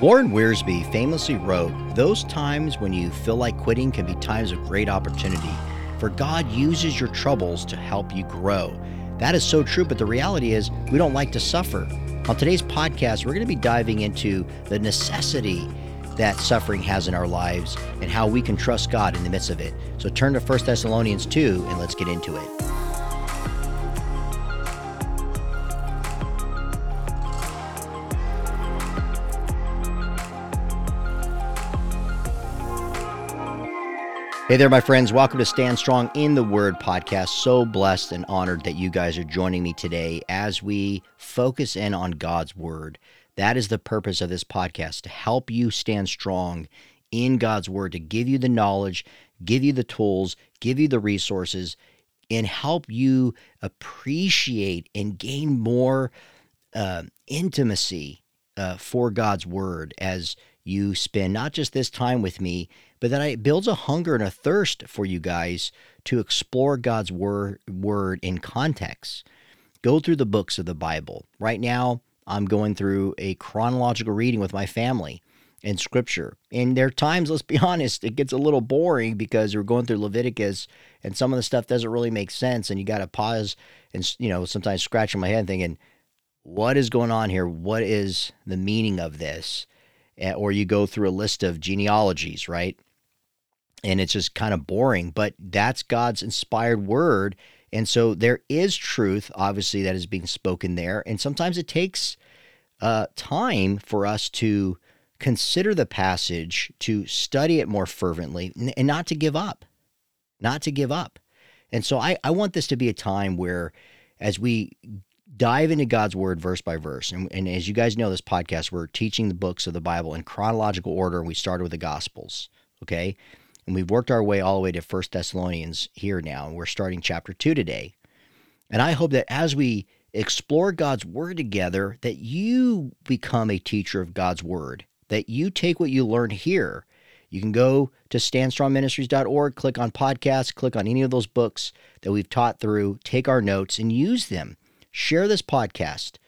Warren Wiersbe famously wrote, Those times when you feel like quitting can be times of great opportunity, for God uses your troubles to help you grow. That is so true, but the reality is we don't like to suffer. On today's podcast, we're going to be diving into the necessity that suffering has in our lives and how we can trust God in the midst of it. So turn to 1 Thessalonians 2 and let's get into it. Hey there, my friends. Welcome to Stand Strong in the Word podcast. So blessed and honored that you guys are joining me today as we focus in on God's Word. That is the purpose of this podcast to help you stand strong in God's Word, to give you the knowledge, give you the tools, give you the resources, and help you appreciate and gain more uh, intimacy uh, for God's Word as you spend not just this time with me, but that it builds a hunger and a thirst for you guys to explore God's word, word in context. Go through the books of the Bible. Right now, I'm going through a chronological reading with my family in scripture. And there are times, let's be honest, it gets a little boring because we're going through Leviticus and some of the stuff doesn't really make sense. And you got to pause and, you know, sometimes scratching my head thinking, what is going on here? What is the meaning of this? Eh, or you go through a list of genealogies, right? And it's just kind of boring, but that's God's inspired word. And so there is truth, obviously, that is being spoken there. And sometimes it takes uh, time for us to consider the passage, to study it more fervently, and not to give up. Not to give up. And so I, I want this to be a time where, as we dive into God's word verse by verse. And, and, as you guys know, this podcast, we're teaching the books of the Bible in chronological order. And we started with the Gospels, okay? And we've worked our way all the way to First Thessalonians here now. And we're starting chapter two today. And I hope that as we explore God's word together, that you become a teacher of God's word, that you take what you learn here. You can go to standstrongministries.org, click on podcasts, click on any of those books that we've taught through, take our notes and use them share this podcast.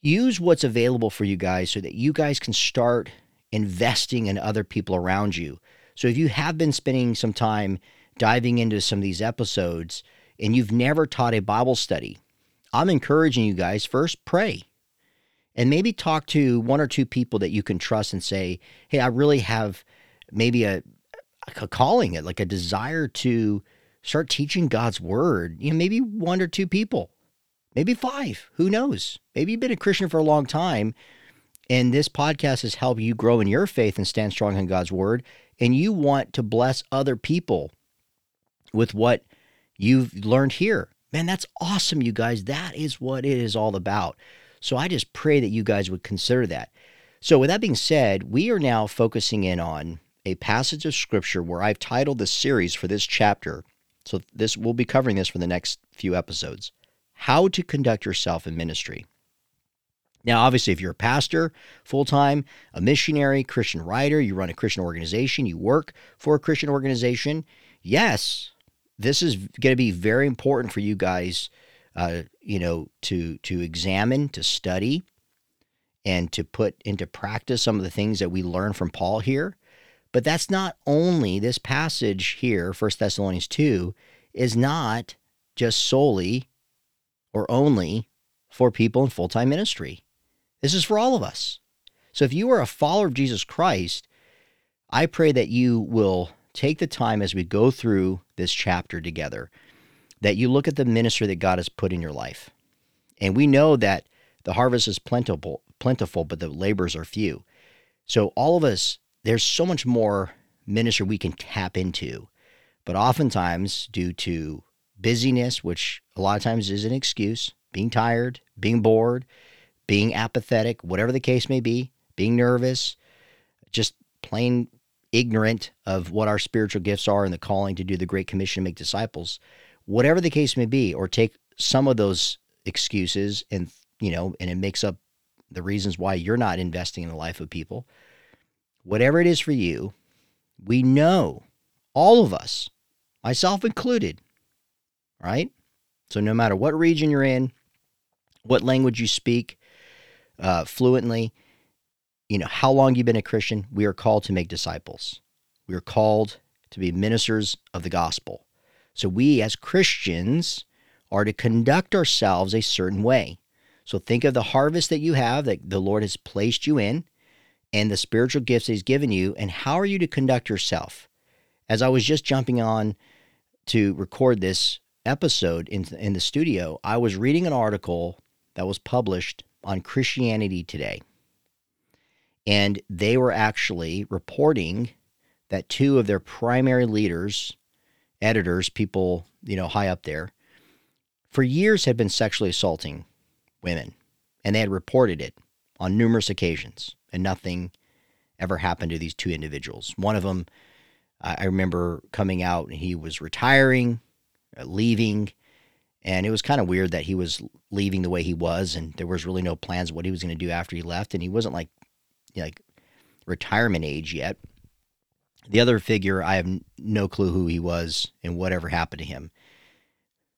Use what's available for you guys so that you guys can start investing in other people around you. So if you have been spending some time diving into some of these episodes and you've never taught a Bible study, I'm encouraging you guys first pray and maybe talk to one or two people that you can trust and say, "Hey, I really have maybe a, a calling it like a desire to start teaching God's word." You know, maybe one or two people maybe five. Who knows? Maybe you've been a Christian for a long time, and this podcast has helped you grow in your faith and stand strong in God's word, and you want to bless other people with what you've learned here. Man, that's awesome, you guys. That is what it is all about. So I just pray that you guys would consider that. So, with that being said, we are now focusing in on a passage of scripture where I've titled the series for this chapter. So, this we'll be covering this for the next few episodes how to conduct yourself in ministry. Now, obviously, if you're a pastor full time, a missionary, Christian writer, you run a Christian organization, you work for a Christian organization, yes, this is going to be very important for you guys, uh, you know, to to examine, to study, and to put into practice some of the things that we learn from Paul here. But that's not only this passage here, First Thessalonians two, is not just solely or only for people in full time ministry. This is for all of us. So if you are a follower of Jesus Christ, I pray that you will take the time as we go through this chapter together, that you look at the ministry that God has put in your life. And we know that the harvest is plentiful, plentiful, but the labors are few. So all of us, there's so much more ministry we can tap into. But oftentimes, due to busyness, which a lot of times is an excuse, being tired, being bored, being apathetic, whatever the case may be, being nervous, just plain ignorant of what our spiritual gifts are and the calling to do the Great Commission to make disciples, whatever the case may be, or take some of those excuses and, you know, and it makes up the reasons why you're not investing in the life of people. Whatever it is for you, we know, all of us, myself included, right? So no matter what region you're in, what language you speak uh, fluently, you know, how long you've been a Christian, we are called to make disciples. We are called to be ministers of the gospel. So we as Christians are to conduct ourselves a certain way. So think of the harvest that you have that the Lord has placed you in and the spiritual gifts he's given you and how are you to conduct yourself? As I was just jumping on to record this episode in in the studio, I was reading an article that was published on Christianity Today. And they were actually reporting that two of their primary leaders, editors, people, you know, high up there, for years had been sexually assaulting women. And they had reported it on numerous occasions, and nothing ever happened to these two individuals. One of them, I remember coming out and he was retiring, Uh, leaving, and it was kind of weird that he was leaving the way he was, and there was really no plans what he was going to do after he left, and he wasn't like like retirement age yet. The other figure, I have no clue who he was and whatever happened to him.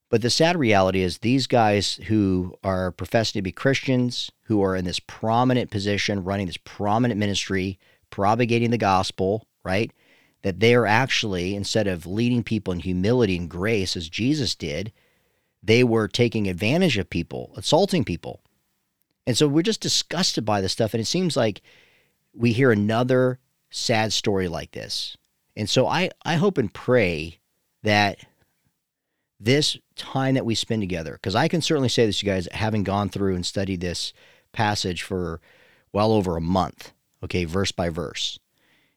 But the sad reality is, these guys who are professing to be Christians, who are in this prominent position, running this prominent ministry, propagating the gospel, right? That they are actually, instead of leading people in humility and grace as Jesus did, they were taking advantage of people, assaulting people. And so we're just disgusted by this stuff. And it seems like we hear another sad story like this. And so I, I hope and pray that this time that we spend together, because I can certainly say this, you guys, having gone through and studied this passage for well over a month, okay, verse by verse.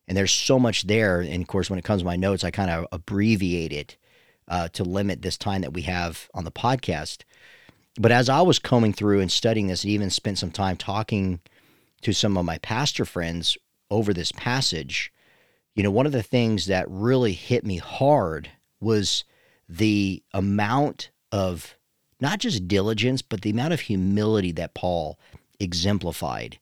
And there's so much there. And of course, when it comes to my notes, I kind of abbreviate it uh, to limit this time that we have on the podcast. But as I was combing through and studying this, and even spent some time talking to some of my pastor friends over this passage, you know, one of the things that really hit me hard was the amount of not just diligence, but the amount of humility that Paul exemplified.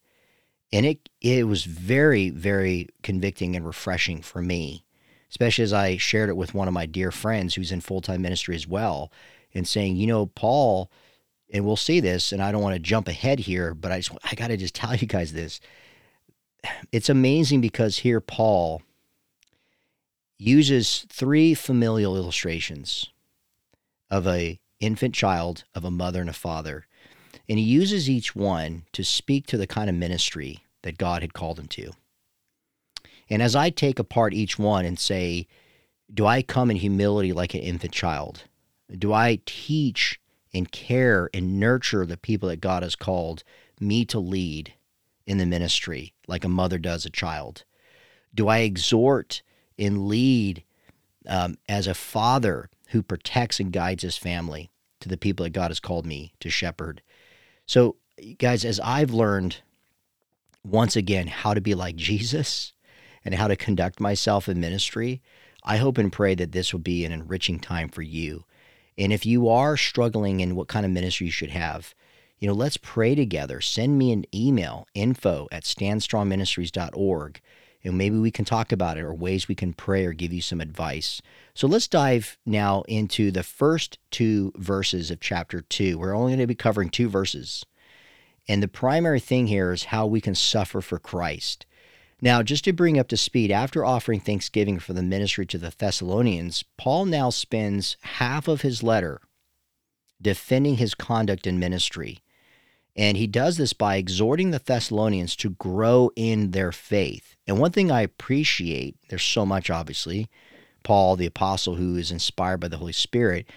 And it it was very, very convicting and refreshing for me, especially as I shared it with one of my dear friends who's in full-time ministry as well, and saying, you know, Paul and we'll see this, and I don't want to jump ahead here, but I just I got to just tell you guys this. It's amazing because here Paul uses three familial illustrations of a infant child, of a mother and a father, and he uses each one to speak to the kind of ministry that God had called him to. And as I take apart each one and say, do I come in humility like an infant child? Do I teach and care and nurture the people that God has called me to lead in the ministry like a mother does a child? Do I exhort and lead um, as a father who protects and guides his family to the people that God has called me to shepherd? So, guys, as I've learned once again how to be like Jesus and how to conduct myself in ministry, I hope and pray that this will be an enriching time for you and if you are struggling in what kind of ministry you should have, you know, let's pray together. Send me an email, info at standstrongministries.org, and maybe we can talk about it or ways we can pray or give you some advice. So let's dive now into the first two verses of chapter two. We're only going to be covering two verses. And the primary thing here is how we can suffer for Christ. Now, just to bring up to speed, after offering thanksgiving for the ministry to the Thessalonians, Paul now spends half of his letter defending his conduct in ministry. And he does this by exhorting the Thessalonians to grow in their faith. And one thing I appreciate, there's so much obviously, Paul, the apostle who is inspired by the Holy Spirit,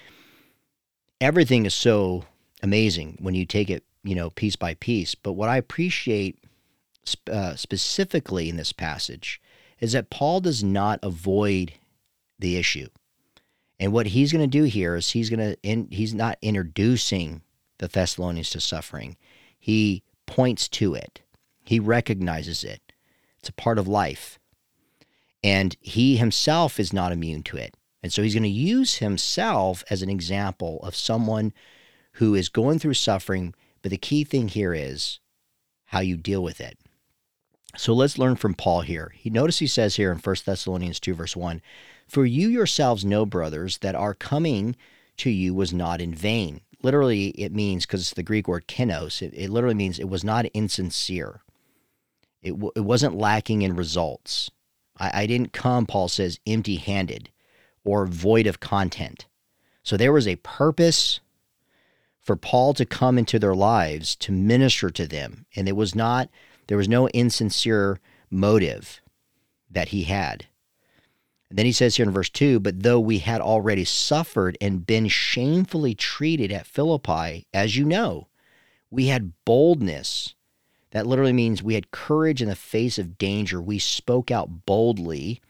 everything is so amazing when you take it, you know, piece by piece. But what I appreciate uh, specifically in this passage is that Paul does not avoid the issue. And what he's going to do here is he's going to he's not introducing the Thessalonians to suffering. He points to it. He recognizes it. It's a part of life. And he himself is not immune to it. And so he's going to use himself as an example of someone who is going through suffering, but the key thing here is how you deal with it. So let's learn from Paul here. He notice he says here in 1 Thessalonians 2 verse 1, "For you yourselves know, brothers, that our coming to you was not in vain." Literally it means cuz it's the Greek word kenos, it, it literally means it was not insincere. It, w- it wasn't lacking in results. I, I didn't come, Paul says, empty handed or void of content. So there was a purpose for Paul to come into their lives to minister to them. And it was not, there was no insincere motive that he had. And then he says here in verse 2 But though we had already suffered and been shamefully treated at Philippi, as you know, we had boldness. That literally means we had courage in the face of danger. We spoke out boldly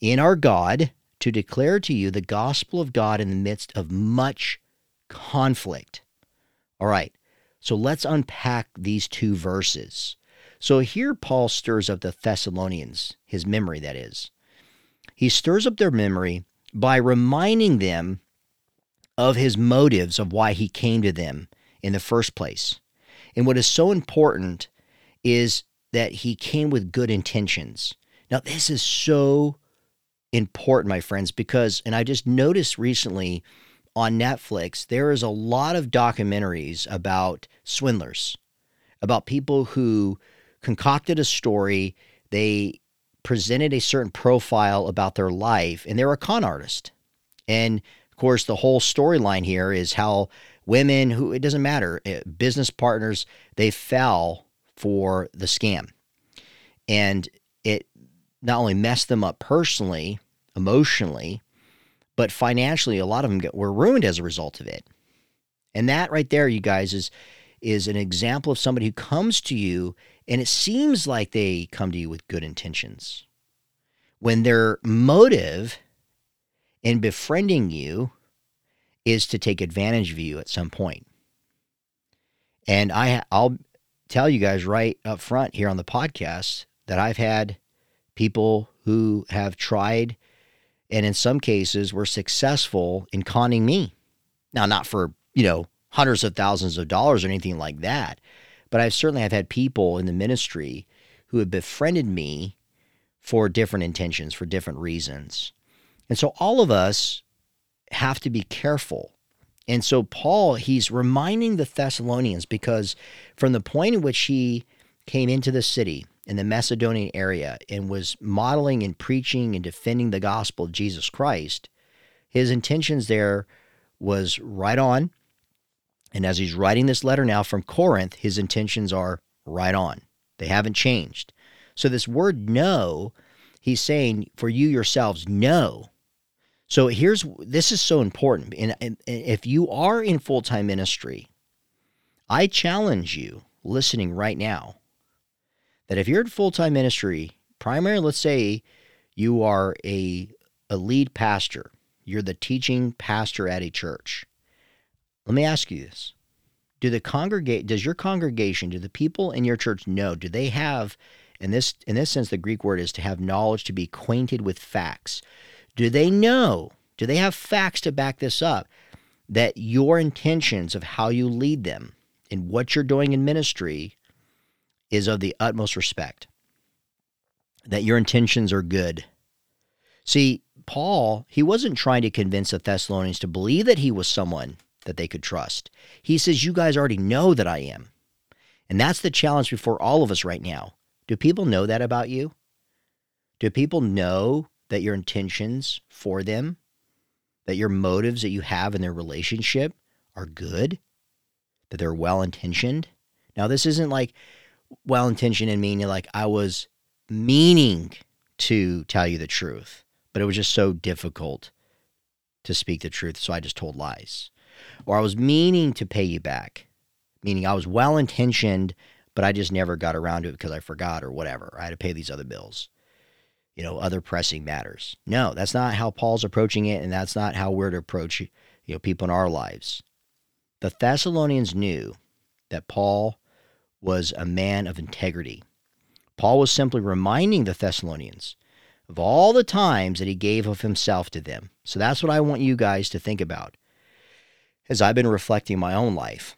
in our God to declare to you the gospel of God in the midst of much conflict. All right, so let's unpack these two verses. So here Paul stirs up the Thessalonians, his memory, that is. He stirs up their memory by reminding them of his motives of why he came to them in the first place. And what is so important is that he came with good intentions. Now, this is so important, my friends, because, and I just noticed recently on Netflix, there is a lot of documentaries about swindlers, about people who concocted a story, they presented a certain profile about their life, and they're a con artist. And of course, the whole storyline here is how women who, it doesn't matter, eh, business partners, they fell for the scam. And it not only messed them up personally, emotionally, but financially, a lot of them get, were ruined as a result of it. And that right there, you guys, is is an example of somebody who comes to you and it seems like they come to you with good intentions. When their motive in befriending you is to take advantage of you at some point. And I I'll tell you guys right up front here on the podcast that I've had people who have tried and in some cases were successful in conning me. Now, not for, you know, hundreds of thousands of dollars or anything like that, but I've certainly have had people in the ministry who have befriended me for different intentions, for different reasons. And so all of us have to be careful. And so Paul, he's reminding the Thessalonians because from the point in which he came into the city, in the Macedonian area and was modeling and preaching and defending the gospel of Jesus Christ, his intentions there was right on. And as he's writing this letter now from Corinth, his intentions are right on. They haven't changed. So, this word know, he's saying, for you yourselves, know. So, here's this is so important. And, and if you are in full time ministry, I challenge you listening right now that if you're in full time ministry, primarily, let's say you are a, a lead pastor, you're the teaching pastor at a church. Let me ask you this. Do the congregate does your congregation, do the people in your church know, do they have in this in this sense the Greek word is to have knowledge to be acquainted with facts. Do they know? Do they have facts to back this up? That your intentions of how you lead them and what you're doing in ministry is of the utmost respect, that your intentions are good. See, Paul, he wasn't trying to convince the Thessalonians to believe that he was someone that they could trust. He says, You guys already know that I am. And that's the challenge before all of us right now. Do people know that about you? Do people know that your intentions for them, that your motives that you have in their relationship are good, that they're well intentioned? Now, this isn't like, well intentioned and meaning like I was meaning to tell you the truth, but it was just so difficult to speak the truth, so I just told lies. Or I was meaning to pay you back, meaning I was well intentioned, but I just never got around to it because I forgot or whatever. I had to pay these other bills, you know, other pressing matters. No, that's not how Paul's approaching it, and that's not how we're to approach, you know, people in our lives. The Thessalonians knew that Paul was a man of integrity. Paul was simply reminding the Thessalonians of all the times that he gave of himself to them. So that's what I want you guys to think about as I've been reflecting my own life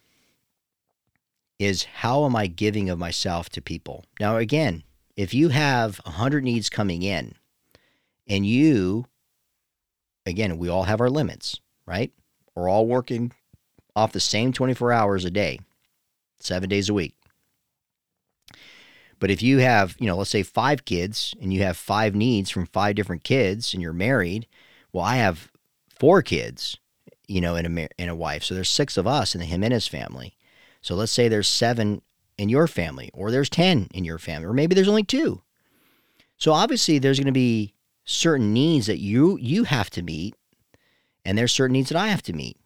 is how am I giving of myself to people? Now again, if you have 100 needs coming in and you again, we all have our limits, right? We're all working off the same 24 hours a day, 7 days a week. But if you have, you know, let's say five kids and you have five needs from five different kids and you're married, well, I have four kids, you know, in a in a wife. So there's six of us in the Jimenez family. So let's say there's seven in your family, or there's 10 in your family, or maybe there's only two. So obviously there's going to be certain needs that you you have to meet, and there's certain needs that I have to meet.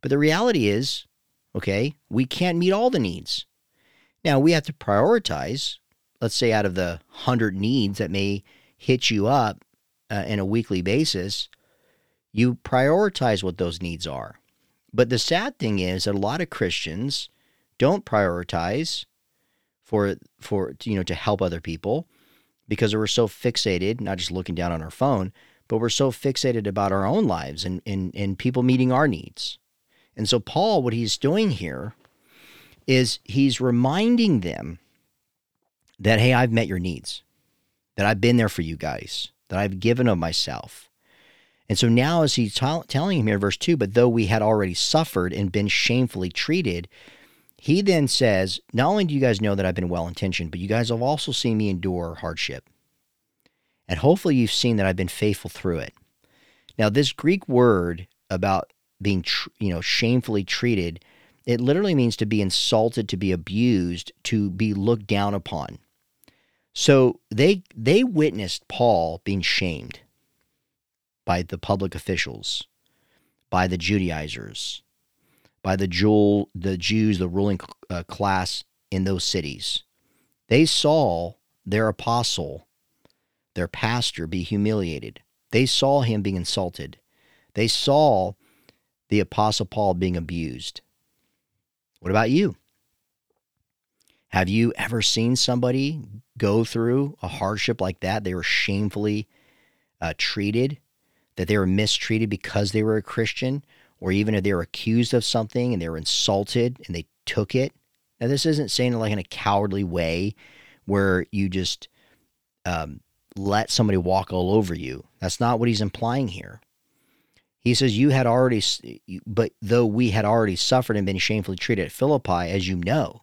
But the reality is, okay, we can't meet all the needs. Now we have to prioritize, let's say out of the 100 needs that may hit you up uh, in a weekly basis, you prioritize what those needs are. But the sad thing is that a lot of Christians don't prioritize for for you know to help other people because we're so fixated, not just looking down on our phone, but we're so fixated about our own lives and and, and people meeting our needs. And so Paul, what he's doing here is he's reminding them that hey, I've met your needs, that I've been there for you guys, that I've given of myself. And so now, as he's t- telling him here in verse 2, but though we had already suffered and been shamefully treated, he then says, Not only do you guys know that I've been well intentioned, but you guys have also seen me endure hardship. And hopefully you've seen that I've been faithful through it. Now, this Greek word about being, tr- you know, shamefully treated, it literally means to be insulted, to be abused, to be looked down upon. So they they witnessed Paul being shamed by the public officials, by the Judaizers, by the Jewel, the Jews, the ruling uh, class in those cities. They saw their apostle, their pastor, be humiliated. They saw him being insulted. They saw the apostle Paul being abused. What about you? Have you ever seen somebody go through a hardship like that? They were shamefully uh, treated that they were mistreated because they were a Christian, or even if they were accused of something and they were insulted and they took it. Now, this isn't saying like in a cowardly way where you just um, let somebody walk all over you. That's not what he's implying here. He says, You had already, but though we had already suffered and been shamefully treated at Philippi, as you know.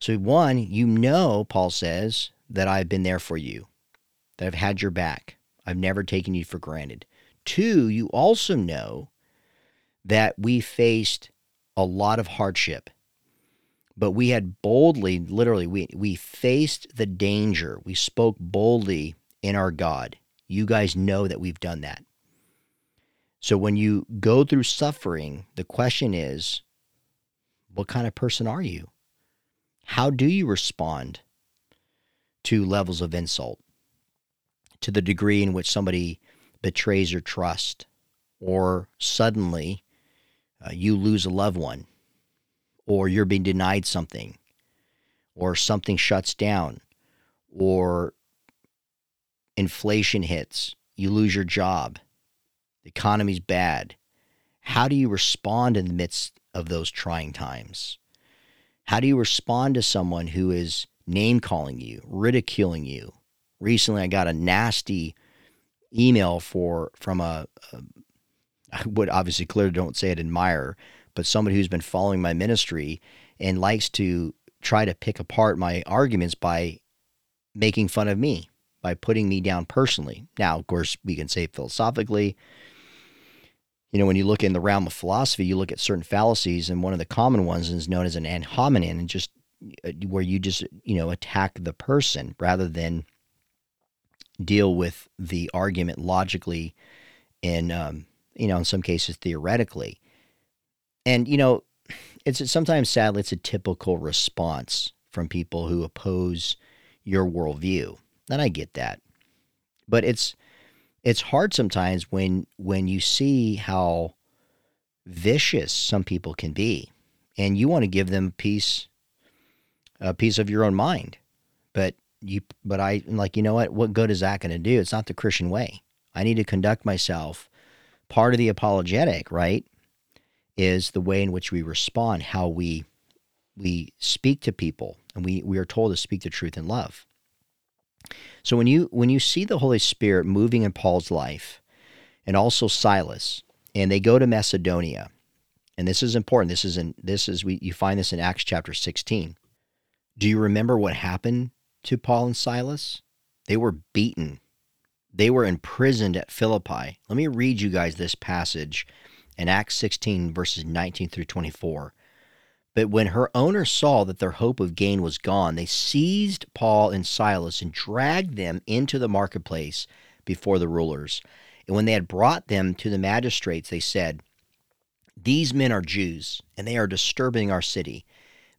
So, one, you know, Paul says, that I've been there for you, that I've had your back. I've never taken you for granted. Two, you also know that we faced a lot of hardship, but we had boldly, literally, we, we faced the danger. We spoke boldly in our God. You guys know that we've done that. So when you go through suffering, the question is, what kind of person are you? How do you respond to levels of insult? To the degree in which somebody betrays your trust, or suddenly uh, you lose a loved one, or you're being denied something, or something shuts down, or inflation hits, you lose your job, the economy's bad. How do you respond in the midst of those trying times? How do you respond to someone who is name calling you, ridiculing you? Recently, I got a nasty email for from a, a I would obviously clearly don't say it admire, but somebody who's been following my ministry and likes to try to pick apart my arguments by making fun of me, by putting me down personally. Now, of course, we can say philosophically, you know, when you look in the realm of philosophy, you look at certain fallacies, and one of the common ones is known as an ad hominem, and just uh, where you just, you know, attack the person rather than deal with the argument logically and um, you know in some cases theoretically. And you know it's sometimes sadly it's a typical response from people who oppose your worldview. And i get that. But it's it's hard sometimes when when you see how vicious some people can be and you want to give them peace uh, a piece of your own mind but you but I like you know what what good is that going to do? It's not the Christian way. I need to conduct myself. Part of the apologetic, right, is the way in which we respond, how we we speak to people, and we we are told to speak the truth in love. So when you when you see the Holy Spirit moving in Paul's life, and also Silas, and they go to Macedonia, and this is important. This is in this is we you find this in Acts chapter sixteen. Do you remember what happened to Paul and Silas? They were beaten. They were imprisoned at Philippi. Let me read you guys this passage in Acts 16, verses 19 through 24. But when her owners saw that their hope of gain was gone, they seized Paul and Silas and dragged them into the marketplace before the rulers. And when they had brought them to the magistrates, they said, These men are Jews, and they are disturbing our city.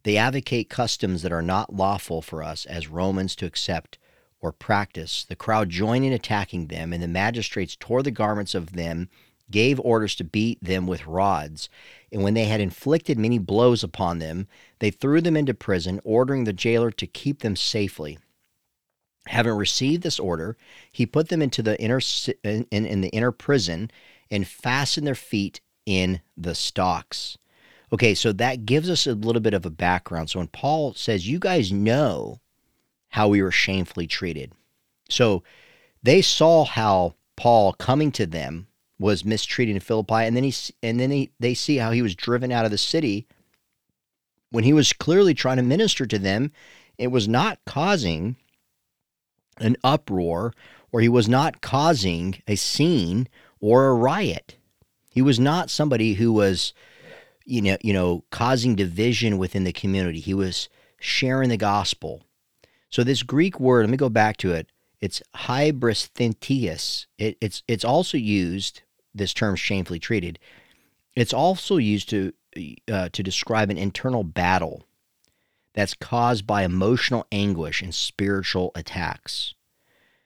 They advocate customs that are not lawful for us as Romans to accept or practice. The crowd joined in attacking them, and the magistrates tore the garments of them, gave orders to beat them with rods. And when they had inflicted many blows upon them, they threw them into prison, ordering the jailer to keep them safely. Having received this order, he put them into the inner in, in the inner prison and fastened their feet in the stocks. Okay, so that gives us a little bit of a background. So when Paul says, "You guys know how we were shamefully treated," so they saw how Paul coming to them was mistreated in Philippi, and then he and then he, they see how he was driven out of the city when he was clearly trying to minister to them. It was not causing an uproar or he was not causing a scene or a riot. He was not somebody who was you know, you know, causing division within the community. He was sharing the gospel. So this Greek word, let me go back to it. It's hybristhenteus. It, it's it's also used. This term, shamefully treated. It's also used to uh, to describe an internal battle that's caused by emotional anguish and spiritual attacks.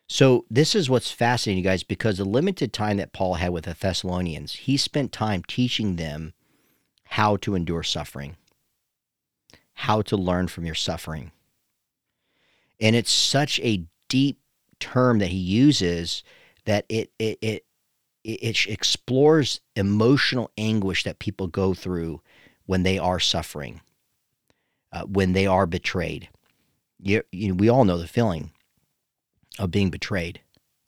So this is what's fascinating, you guys, because the limited time that Paul had with the Thessalonians, he spent time teaching them how to endure suffering, how to learn from your suffering. And it's such a deep term that he uses that it it it it explores emotional anguish that people go through when they are suffering, uh, when they are betrayed. You, you, we all know the feeling of being betrayed.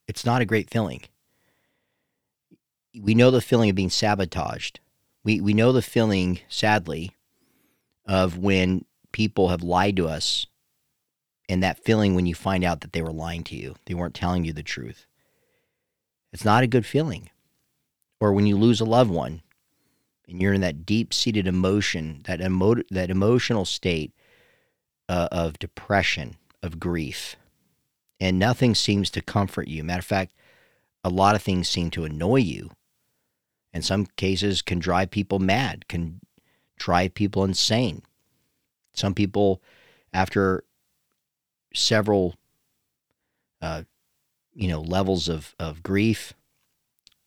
It's not a great feeling. We know the feeling of being sabotaged. We, we know the feeling, sadly, of when people have lied to us and that feeling when you find out that they were lying to you, they weren't telling you the truth. It's not a good feeling. Or when you lose a loved one and you're in that deep seated emotion, that, emo- that emotional state uh, of depression, of grief and nothing seems to comfort you. Matter of fact, a lot of things seem to annoy you. In some cases, can drive people mad, can drive people insane. Some people, after several, uh, you know, levels of, of grief,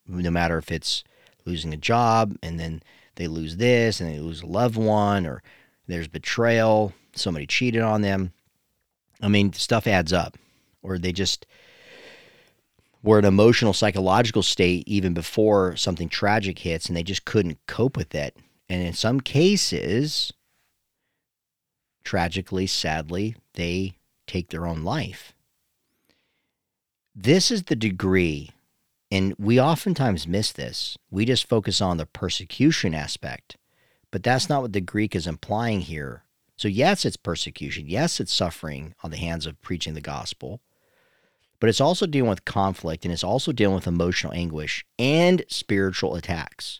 no matter if it's losing a job and then they lose this and they lose a loved one or there's betrayal, somebody cheated on them. I mean, stuff adds up or they just were an emotional psychological state even before something tragic hits and they just couldn't cope with it and in some cases tragically sadly they take their own life this is the degree and we oftentimes miss this. We just focus on the persecution aspect but that's not what the greek is implying here. So yes it's persecution. Yes it's suffering on the hands of preaching the gospel but it's also dealing with conflict and it's also dealing with emotional anguish and spiritual attacks.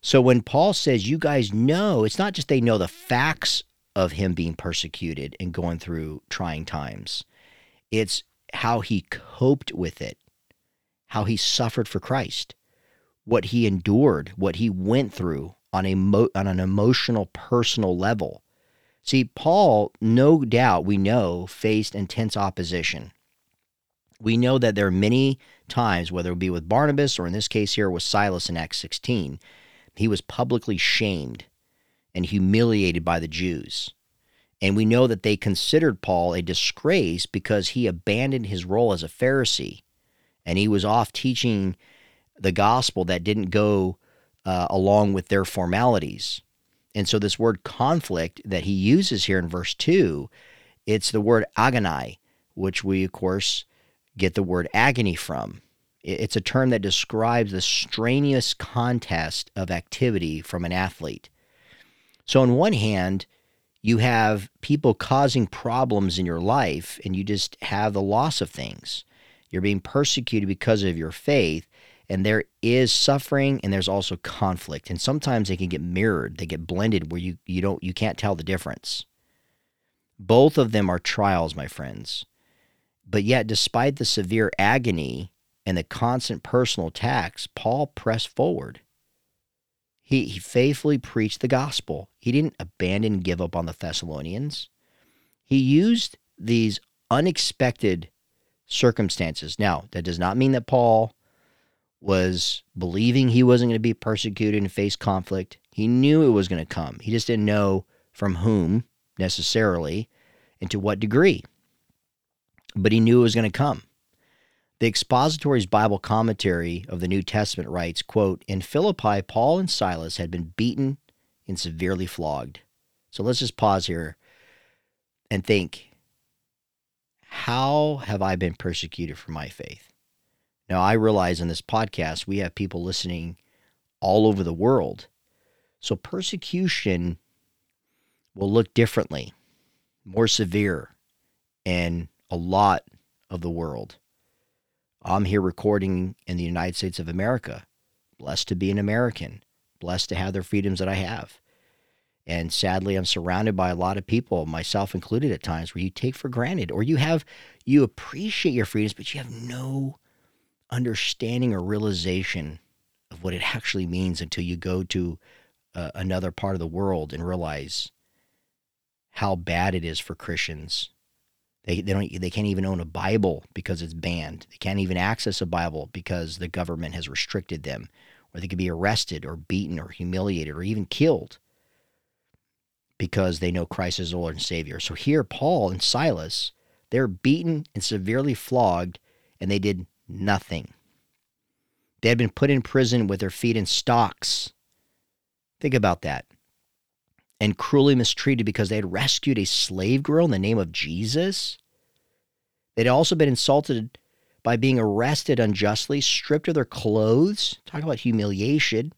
So when Paul says, you guys know, it's not just they know the facts of him being persecuted and going through trying times, it's how he coped with it, how he suffered for Christ, what he endured, what he went through on, a mo- on an emotional, personal level. See, Paul, no doubt we know, faced intense opposition we know that there are many times, whether it be with Barnabas or in this case here with Silas in Acts 16, he was publicly shamed and humiliated by the Jews. And we know that they considered Paul a disgrace because he abandoned his role as a Pharisee and he was off teaching the gospel that didn't go uh, along with their formalities. And so, this word conflict that he uses here in verse 2, it's the word agonai, which we, of course, get the word agony from. It's a term that describes the strenuous contest of activity from an athlete. So, on one hand, You have people causing problems in your life, and you just have the loss of things. You're being persecuted because of your faith, and there is suffering and there's also conflict. And sometimes they can get mirrored, they get blended where you, you don't you can't tell the difference. Both of them are trials, my friends. But yet, despite the severe agony and the constant personal attacks, Paul pressed forward. He, he faithfully preached the gospel. He didn't abandon give up on the Thessalonians. He used these unexpected circumstances. Now, that does not mean that Paul was believing he wasn't going to be persecuted and face conflict. He knew it was going to come. He just didn't know from whom necessarily and to what degree. But he knew it was going to come. The Expositor's Bible commentary of the New Testament writes, quote, In Philippi, Paul and Silas had been beaten and severely flogged. So let's just pause here and think, how have I been persecuted for my faith? Now, I realize in this podcast, we have people listening all over the world. So persecution will look differently, more severe in a lot of the world. I'm here recording in the United States of America, blessed to be an American, blessed to have the freedoms that I have. And sadly, I'm surrounded by a lot of people, myself included at times, where you take for granted or you have, you appreciate your freedoms, but you have no understanding or realization of what it actually means until you go to uh, another part of the world and realize how bad it is for Christians. They, they don't they can't even own a Bible because it's banned. They can't even access a Bible because the government has restricted them, or they could be arrested or beaten or humiliated or even killed because they know Christ is Lord and Savior. So here, Paul and Silas, they're beaten and severely flogged, and they did nothing. They had been put in prison with their feet in stocks. Think about that. And cruelly mistreated because they had rescued a slave girl in the name of Jesus. They'd also been insulted by being arrested unjustly, stripped of their clothes, talk about humiliation,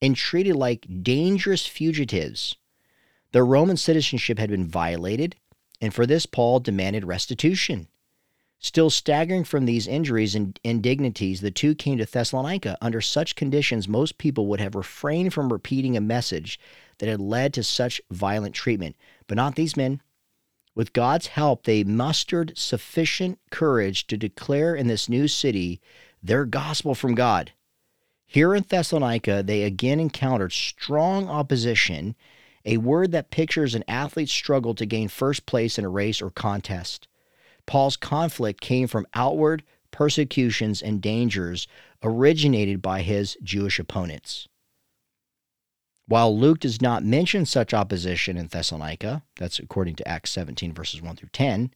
and treated like dangerous fugitives. Their Roman citizenship had been violated, and for this, Paul demanded restitution. Still staggering from these injuries and indignities, the two came to Thessalonica. Under such conditions, most people would have refrained from repeating a message that had led to such violent treatment. But not these men. With God's help, they mustered sufficient courage to declare in this new city their gospel from God. Here in Thessalonica, they again encountered strong opposition, a word that pictures an athlete's struggle to gain first place in a race or contest. Paul's conflict came from outward persecutions and dangers originated by his Jewish opponents. While Luke does not mention such opposition in Thessalonica, that's according to Acts 17, verses 1 through 10,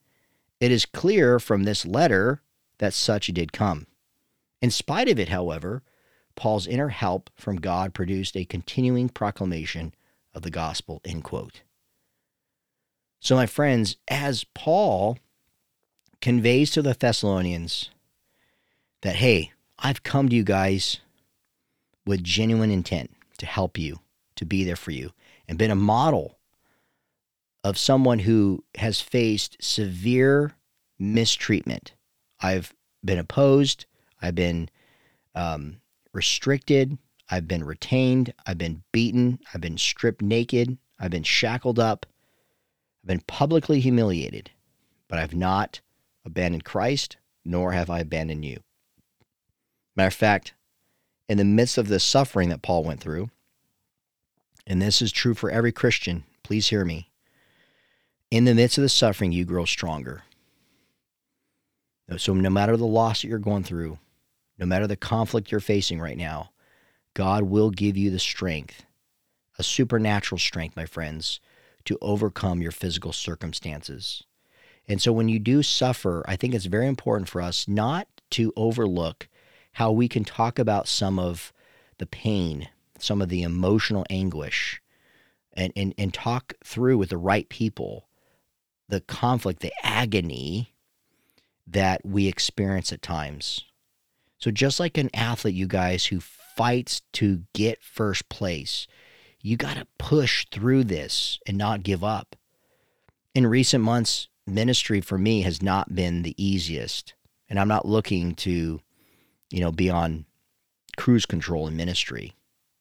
it is clear from this letter that such did come. In spite of it, however, Paul's inner help from God produced a continuing proclamation of the gospel, end quote. So, my friends, as Paul conveys to the Thessalonians that, hey, I've come to you guys with genuine intent to help you, to be there for you, and been a model of someone who has faced severe mistreatment. I've been opposed, I've been um, restricted, I've been retained, I've been beaten, I've been stripped naked, I've been shackled up, I've been publicly humiliated, but I've not abandoned Christ, nor have I abandoned you. Matter of fact, in the midst of the suffering that Paul went through, and this is true for every Christian, please hear me. In the midst of the suffering, you grow stronger. So, no matter the loss that you're going through, no matter the conflict you're facing right now, God will give you the strength, a supernatural strength, my friends, to overcome your physical circumstances. And so when you do suffer, I think it's very important for us not to overlook how we can talk about some of the pain, some of the emotional anguish, and, and, and talk through with the right people the conflict, the agony that we experience at times. So, just like an athlete, you guys, who fights to get first place, you got to push through this and not give up. In recent months, ministry for me has not been the easiest. And I'm not looking to, you know, be on cruise control in ministry.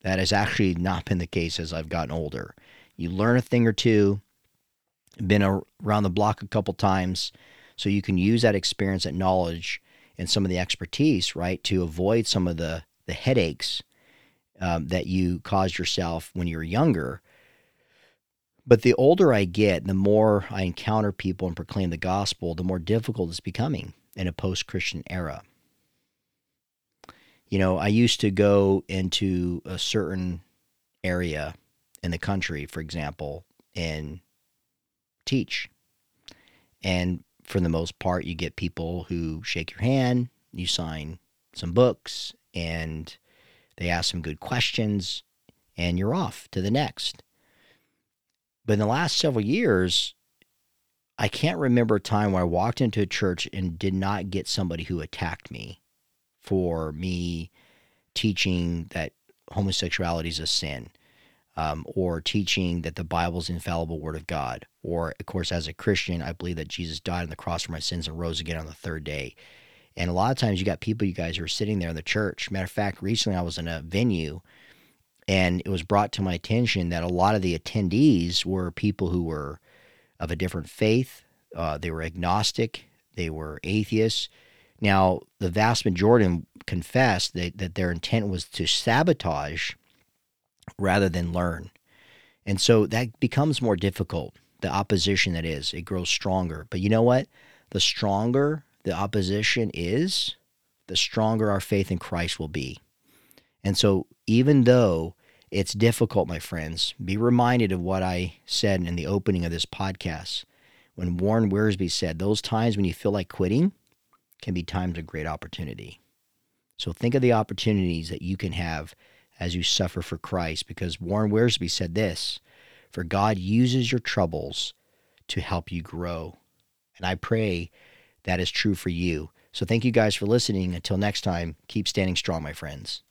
That has actually not been the case as I've gotten older. You learn a thing or two, been around the block a couple times, so you can use that experience, that knowledge, and some of the expertise, right, to avoid some of the the headaches um, that you caused yourself when you were younger. But the older I get, the more I encounter people and proclaim the gospel, the more difficult it's becoming in a post Christian era. You know, I used to go into a certain area in the country, for example, and teach. And for the most part, you get people who shake your hand, you sign some books, and they ask some good questions, and you're off to the next. But in the last several years, I can't remember a time where I walked into a church and did not get somebody who attacked me for me teaching that homosexuality is a sin, um, or teaching that the Bible is infallible word of God, or of course, as a Christian, I believe that Jesus died on the cross for my sins and rose again on the third day. And a lot of times, you got people, you guys, who are sitting there in the church. Matter of fact, recently I was in a venue, and it was brought to my attention that a lot of the attendees were people who were of a different faith. Uh, they were agnostic. They were atheists. Now, the vast majority confessed that, that their intent was to sabotage rather than learn. And so that becomes more difficult. The opposition that is, it grows stronger. But you know what? The stronger the opposition is, the stronger our faith in Christ will be. And so, even though it's difficult, my friends, be reminded of what I said in the opening of this podcast. When Warren Wiersbe said, Those times when you feel like quitting can be times of great opportunity. So, think of the opportunities that you can have as you suffer for Christ, because Warren Wiersbe said this For God uses your troubles to help you grow. And I pray that is true for you. So thank you guys for listening. Until next time, keep standing strong, my friends.